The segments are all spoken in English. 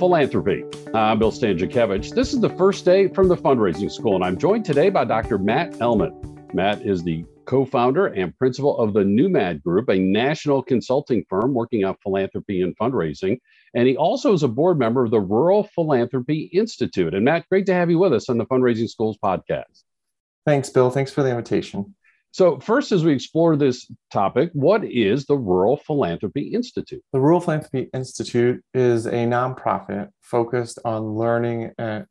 Philanthropy. I'm Bill Stanczykiewicz. This is the first day from the fundraising school, and I'm joined today by Dr. Matt Elman. Matt is the co founder and principal of the NUMAD Group, a national consulting firm working on philanthropy and fundraising. And he also is a board member of the Rural Philanthropy Institute. And Matt, great to have you with us on the Fundraising Schools podcast. Thanks, Bill. Thanks for the invitation. So, first, as we explore this topic, what is the Rural Philanthropy Institute? The Rural Philanthropy Institute is a nonprofit focused on learning uh,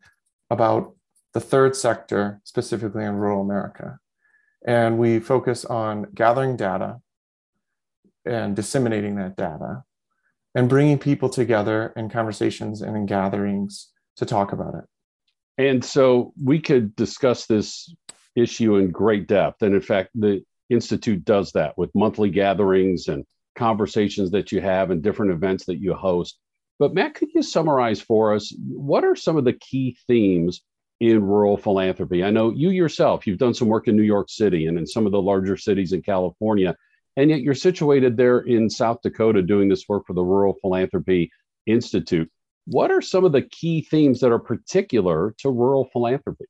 about the third sector, specifically in rural America. And we focus on gathering data and disseminating that data and bringing people together in conversations and in gatherings to talk about it. And so we could discuss this issue in great depth. And in fact, the Institute does that with monthly gatherings and conversations that you have and different events that you host. But Matt, could you summarize for us what are some of the key themes in rural philanthropy? I know you yourself, you've done some work in New York City and in some of the larger cities in California, and yet you're situated there in South Dakota doing this work for the Rural Philanthropy Institute. What are some of the key themes that are particular to rural philanthropy?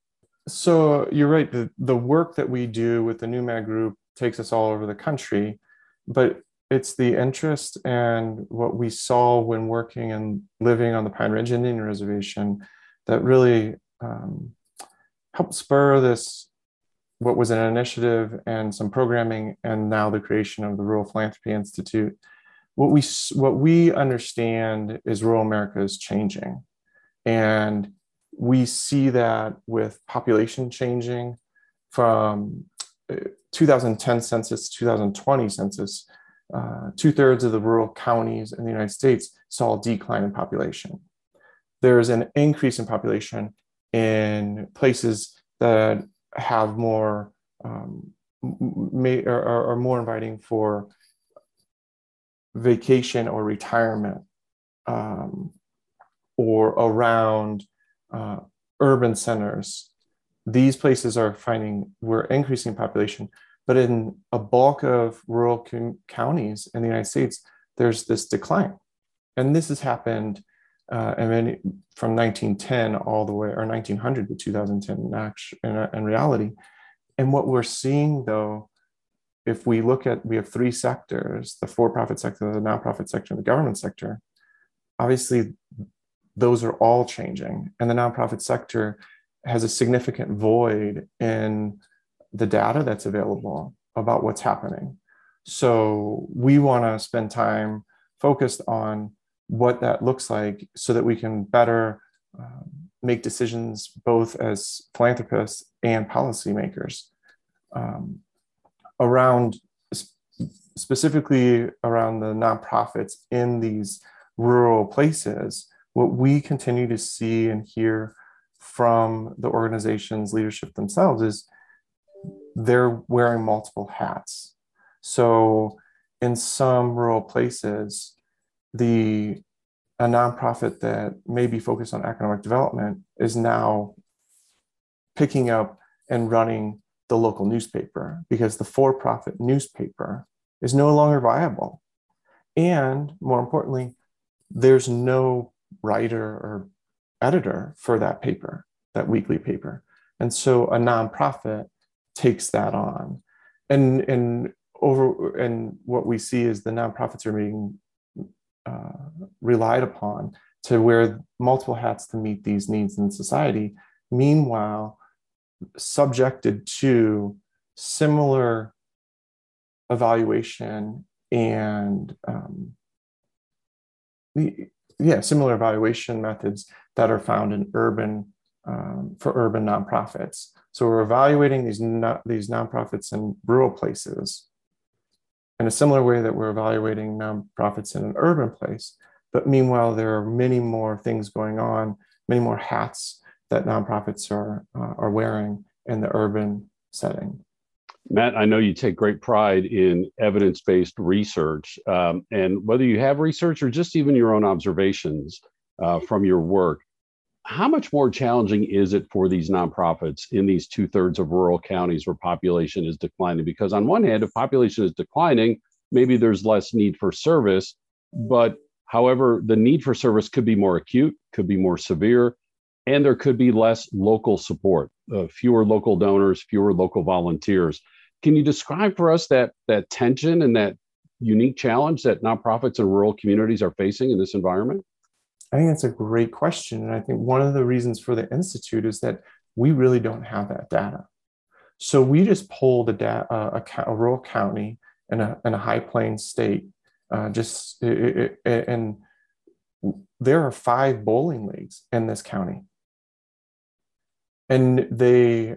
So you're right. The, the work that we do with the NewMad Group takes us all over the country, but it's the interest and what we saw when working and living on the Pine Ridge Indian Reservation that really um, helped spur this what was an initiative and some programming and now the creation of the rural philanthropy institute what we what we understand is rural america is changing and we see that with population changing from uh, 2010 census to 2020 census uh, two-thirds of the rural counties in the united states saw a decline in population. There's an increase in population in places that have more um, may, are, are more inviting for vacation or retirement um, or around uh, urban centers, these places are finding we're increasing population. But in a bulk of rural com- counties in the United States, there's this decline. And this has happened uh, and then from 1910 all the way, or 1900 to 2010 in, in, in reality. And what we're seeing though, if we look at, we have three sectors, the for-profit sector, the nonprofit sector, and the government sector, obviously those are all changing. And the nonprofit sector has a significant void in the data that's available about what's happening. So we want to spend time focused on what that looks like so that we can better um, make decisions both as philanthropists and policymakers um, around specifically around the nonprofits in these rural places what we continue to see and hear from the organization's leadership themselves is they're wearing multiple hats. So in some rural places the a nonprofit that may be focused on economic development is now picking up and running the local newspaper because the for-profit newspaper is no longer viable. And more importantly there's no writer or editor for that paper that weekly paper and so a nonprofit takes that on and and over and what we see is the nonprofits are being uh, relied upon to wear multiple hats to meet these needs in society. Meanwhile, subjected to similar evaluation and um, yeah, similar evaluation methods that are found in urban um, for urban nonprofits. So we're evaluating these no, these nonprofits in rural places in a similar way that we're evaluating nonprofits in an urban place. But meanwhile, there are many more things going on, many more hats that nonprofits are, uh, are wearing in the urban setting. Matt, I know you take great pride in evidence based research. Um, and whether you have research or just even your own observations uh, from your work, how much more challenging is it for these nonprofits in these two thirds of rural counties where population is declining? Because on one hand, if population is declining, maybe there's less need for service, but However, the need for service could be more acute, could be more severe, and there could be less local support, uh, fewer local donors, fewer local volunteers. Can you describe for us that that tension and that unique challenge that nonprofits and rural communities are facing in this environment? I think that's a great question. And I think one of the reasons for the Institute is that we really don't have that data. So we just pulled a, da- uh, a, a, rural county in a, in a high plains state, uh, just it, it, and there are five bowling leagues in this county. And they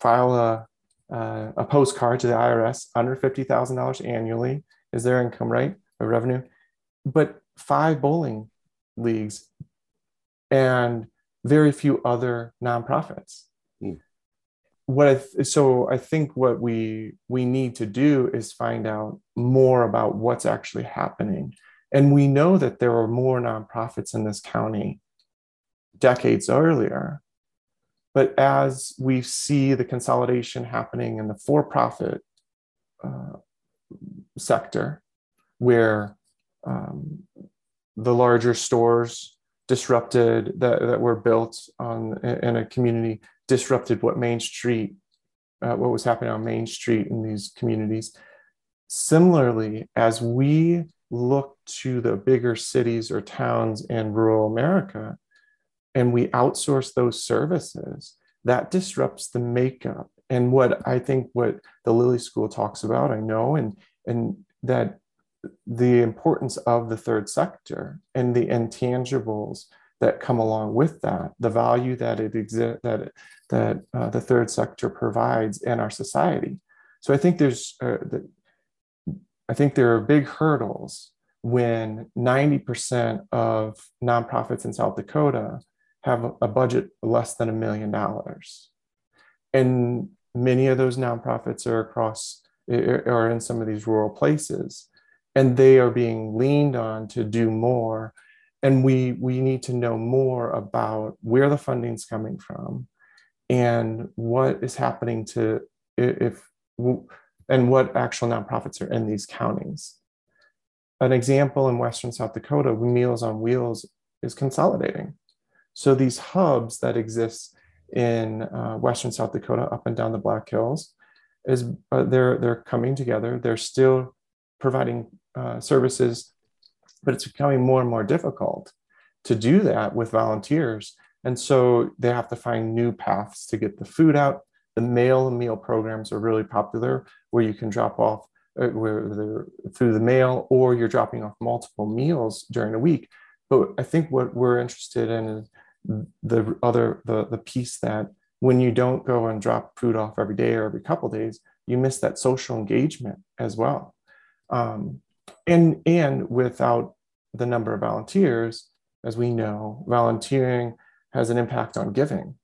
file a, uh, a postcard to the IRS under $50,000 annually is their income, right? Or revenue. But five bowling leagues and very few other nonprofits. Mm. What I th- so I think what we we need to do is find out more about what's actually happening. And we know that there are more nonprofits in this county decades earlier. But as we see the consolidation happening in the for profit uh, sector, where um, the larger stores disrupted that, that were built on in a community disrupted what Main Street, uh, what was happening on Main Street in these communities. Similarly, as we look to the bigger cities or towns in rural America and we outsource those services, that disrupts the makeup. And what I think what the Lilly School talks about, I know, and and that the importance of the third sector and the intangibles that come along with that, the value that it exists that that uh, the third sector provides in our society. So I think there's uh, the, I think there are big hurdles when 90% of nonprofits in South Dakota have a budget less than a million dollars. And many of those nonprofits are across or in some of these rural places and they are being leaned on to do more. And we we need to know more about where the funding's coming from and what is happening to if and what actual nonprofits are in these counties. An example in western south dakota meals on wheels is consolidating so these hubs that exist in uh, western south dakota up and down the black hills is uh, they're they're coming together they're still providing uh, services, but it's becoming more and more difficult to do that with volunteers. And so they have to find new paths to get the food out. The mail and meal programs are really popular, where you can drop off uh, where through the mail, or you're dropping off multiple meals during a week. But I think what we're interested in is the other the the piece that when you don't go and drop food off every day or every couple days, you miss that social engagement as well. Um, and and without the number of volunteers as we know volunteering has an impact on giving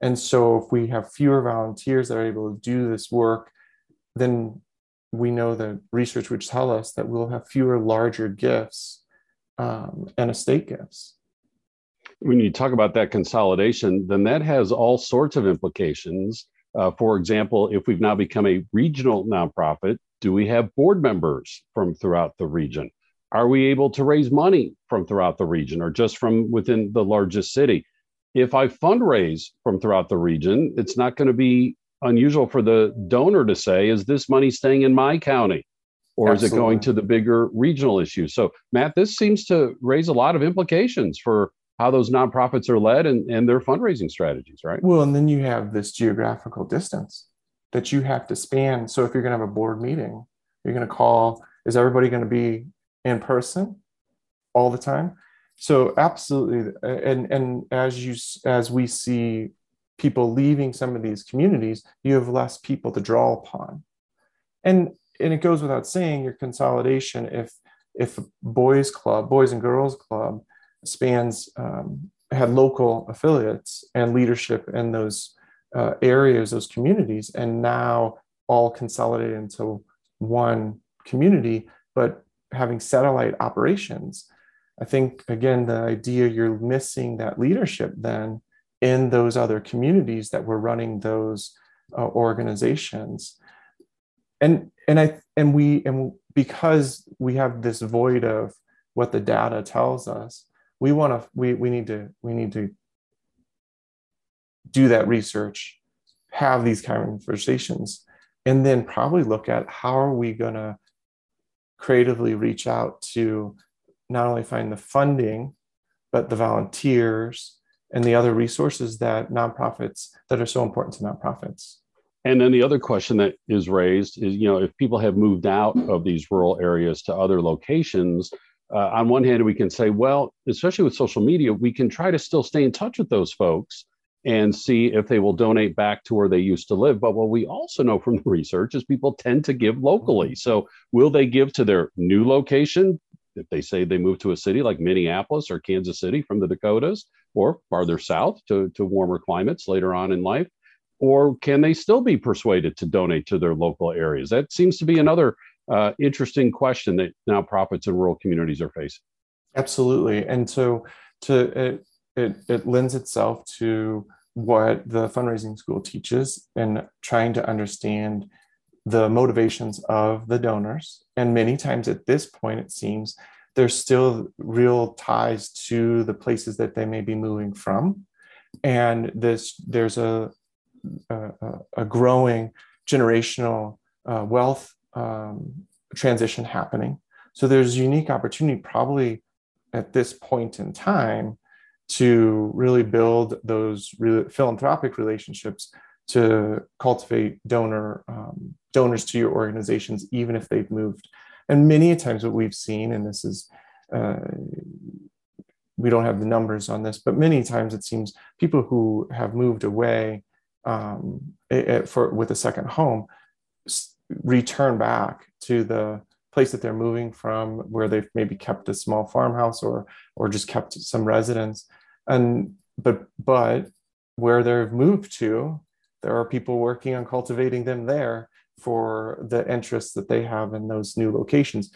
and so if we have fewer volunteers that are able to do this work then we know that research would tell us that we'll have fewer larger gifts um, and estate gifts when you talk about that consolidation then that has all sorts of implications uh, for example if we've now become a regional nonprofit do we have board members from throughout the region? Are we able to raise money from throughout the region or just from within the largest city? If I fundraise from throughout the region, it's not going to be unusual for the donor to say, is this money staying in my county? Or Absolutely. is it going to the bigger regional issues? So, Matt, this seems to raise a lot of implications for how those nonprofits are led and, and their fundraising strategies, right? Well, and then you have this geographical distance that you have to span. So if you're going to have a board meeting, you're going to call, is everybody going to be in person all the time? So absolutely. And, and as you, as we see people leaving some of these communities, you have less people to draw upon. And, and it goes without saying your consolidation, if, if boys club, boys and girls club spans, um, had local affiliates and leadership in those uh, areas, those communities, and now all consolidated into one community, but having satellite operations. I think, again, the idea you're missing that leadership then in those other communities that were running those uh, organizations. And, and I and we and because we have this void of what the data tells us we want to we, we need to we need to do that research have these conversations and then probably look at how are we going to creatively reach out to not only find the funding but the volunteers and the other resources that nonprofits that are so important to nonprofits. And then the other question that is raised is you know if people have moved out of these rural areas to other locations uh, on one hand we can say well especially with social media we can try to still stay in touch with those folks and see if they will donate back to where they used to live. But what we also know from the research is people tend to give locally. Mm-hmm. So will they give to their new location? If they say they move to a city like Minneapolis or Kansas City from the Dakotas or farther south to, to warmer climates later on in life? Or can they still be persuaded to donate to their local areas? That seems to be another uh, interesting question that nonprofits in rural communities are facing. Absolutely. And so to it, it, it lends itself to what the fundraising school teaches and trying to understand the motivations of the donors. And many times at this point, it seems there's still real ties to the places that they may be moving from. And this there's a, a, a growing generational uh, wealth um, transition happening. So there's unique opportunity probably at this point in time to really build those really philanthropic relationships to cultivate donor um, donors to your organizations even if they've moved and many times what we've seen and this is uh, we don't have the numbers on this but many times it seems people who have moved away um, it, for with a second home return back to the place that they're moving from where they've maybe kept a small farmhouse or or just kept some residence. And but but where they've moved to there are people working on cultivating them there for the interests that they have in those new locations.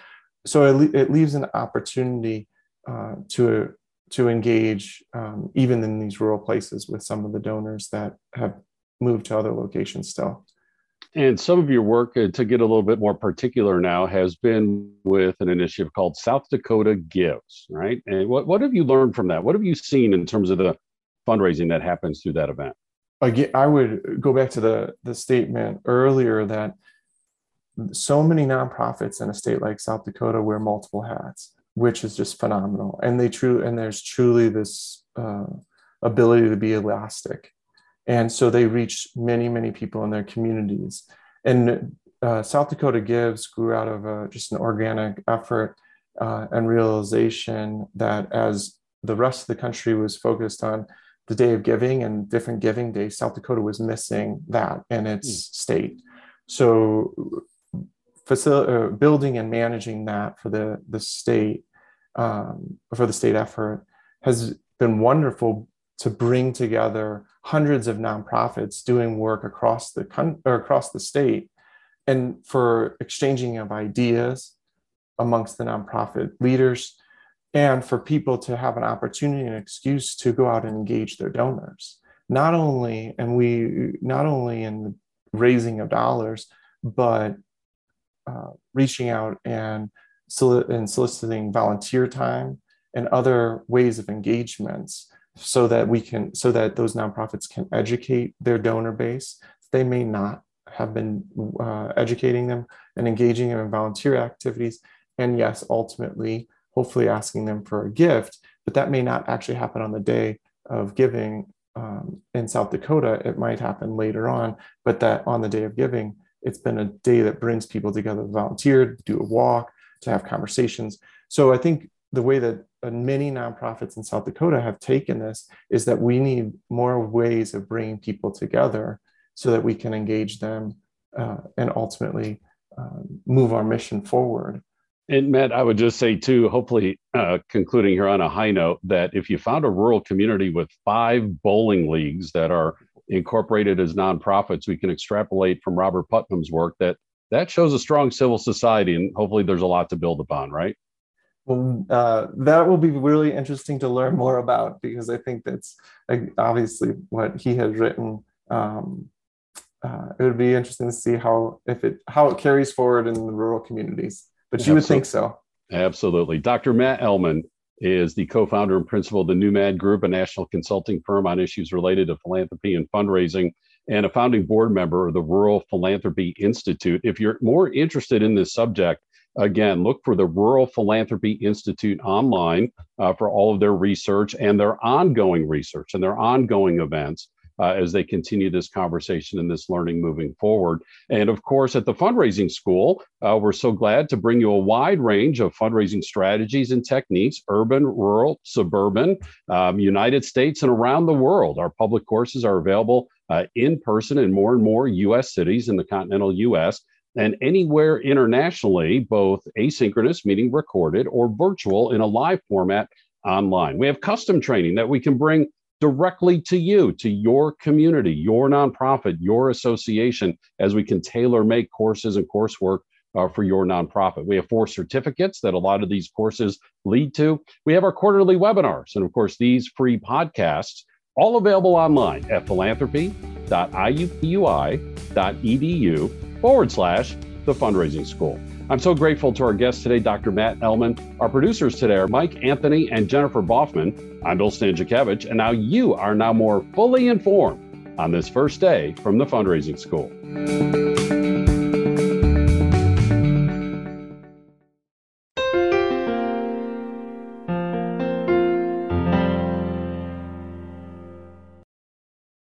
So it, it leaves an opportunity uh, to to engage um, even in these rural places with some of the donors that have moved to other locations still and some of your work, uh, to get a little bit more particular now, has been with an initiative called South Dakota Gives, right? And what, what have you learned from that? What have you seen in terms of the fundraising that happens through that event? Again, I would go back to the, the statement earlier that so many nonprofits in a state like South Dakota wear multiple hats, which is just phenomenal. And they true and there's truly this uh, ability to be elastic and so they reach many, many people in their communities. And uh, South Dakota Gives grew out of a, just an organic effort uh, and realization that as the rest of the country was focused on the day of giving and different giving days, South Dakota was missing that in its mm. state. So, facil- uh, building and managing that for the the state um, for the state effort has been wonderful to bring together hundreds of nonprofits doing work across the con- or across the state and for exchanging of ideas amongst the nonprofit leaders and for people to have an opportunity and excuse to go out and engage their donors. Not only and we not only in the raising of dollars but uh, reaching out and, soli- and soliciting volunteer time and other ways of engagements so that we can so that those nonprofits can educate their donor base. They may not have been uh, educating them and engaging them in volunteer activities. And yes ultimately hopefully asking them for a gift but that may not actually happen on the day of giving um, in south dakota. It might happen later on but that on the day of giving it's been a day that brings people together to volunteer to do a walk to have conversations. So i think the way that many nonprofits in South Dakota have taken this is that we need more ways of bringing people together so that we can engage them uh, and ultimately uh, move our mission forward. And Matt, I would just say too, hopefully uh, concluding here on a high note, that if you found a rural community with five bowling leagues that are incorporated as nonprofits, we can extrapolate from Robert Putnam's work that that shows a strong civil society, and hopefully there's a lot to build upon, right? Well, uh, that will be really interesting to learn more about because I think that's obviously what he has written. Um, uh, it would be interesting to see how if it how it carries forward in the rural communities. But you would think so. Absolutely. Dr. Matt Ellman is the co founder and principal of the NewMad Group, a national consulting firm on issues related to philanthropy and fundraising, and a founding board member of the Rural Philanthropy Institute. If you're more interested in this subject, again, look for the Rural Philanthropy Institute online uh, for all of their research and their ongoing research and their ongoing events uh, as they continue this conversation and this learning moving forward. And of course, at the fundraising school, uh, we're so glad to bring you a wide range of fundraising strategies and techniques urban, rural, suburban, um, United States, and around the world. Our public courses are available uh, in person in more and more US cities in the continental US and anywhere internationally, both asynchronous, meaning recorded, or virtual in a live format online. We have custom training that we can bring directly to you, to your community, your nonprofit, your association, as we can tailor make courses and coursework uh, for your nonprofit. We have four certificates that a lot of these courses lead to. We have our quarterly webinars, and of course, these free podcasts, all available online at philanthropy.iupui.edu forward slash the fundraising school. I'm so grateful to our guest today, Dr. Matt Ellman. Our producers today are Mike Anthony and Jennifer Boffman. I'm Bill Stanczykiewicz, and now you are now more fully informed on this first day from the fundraising school.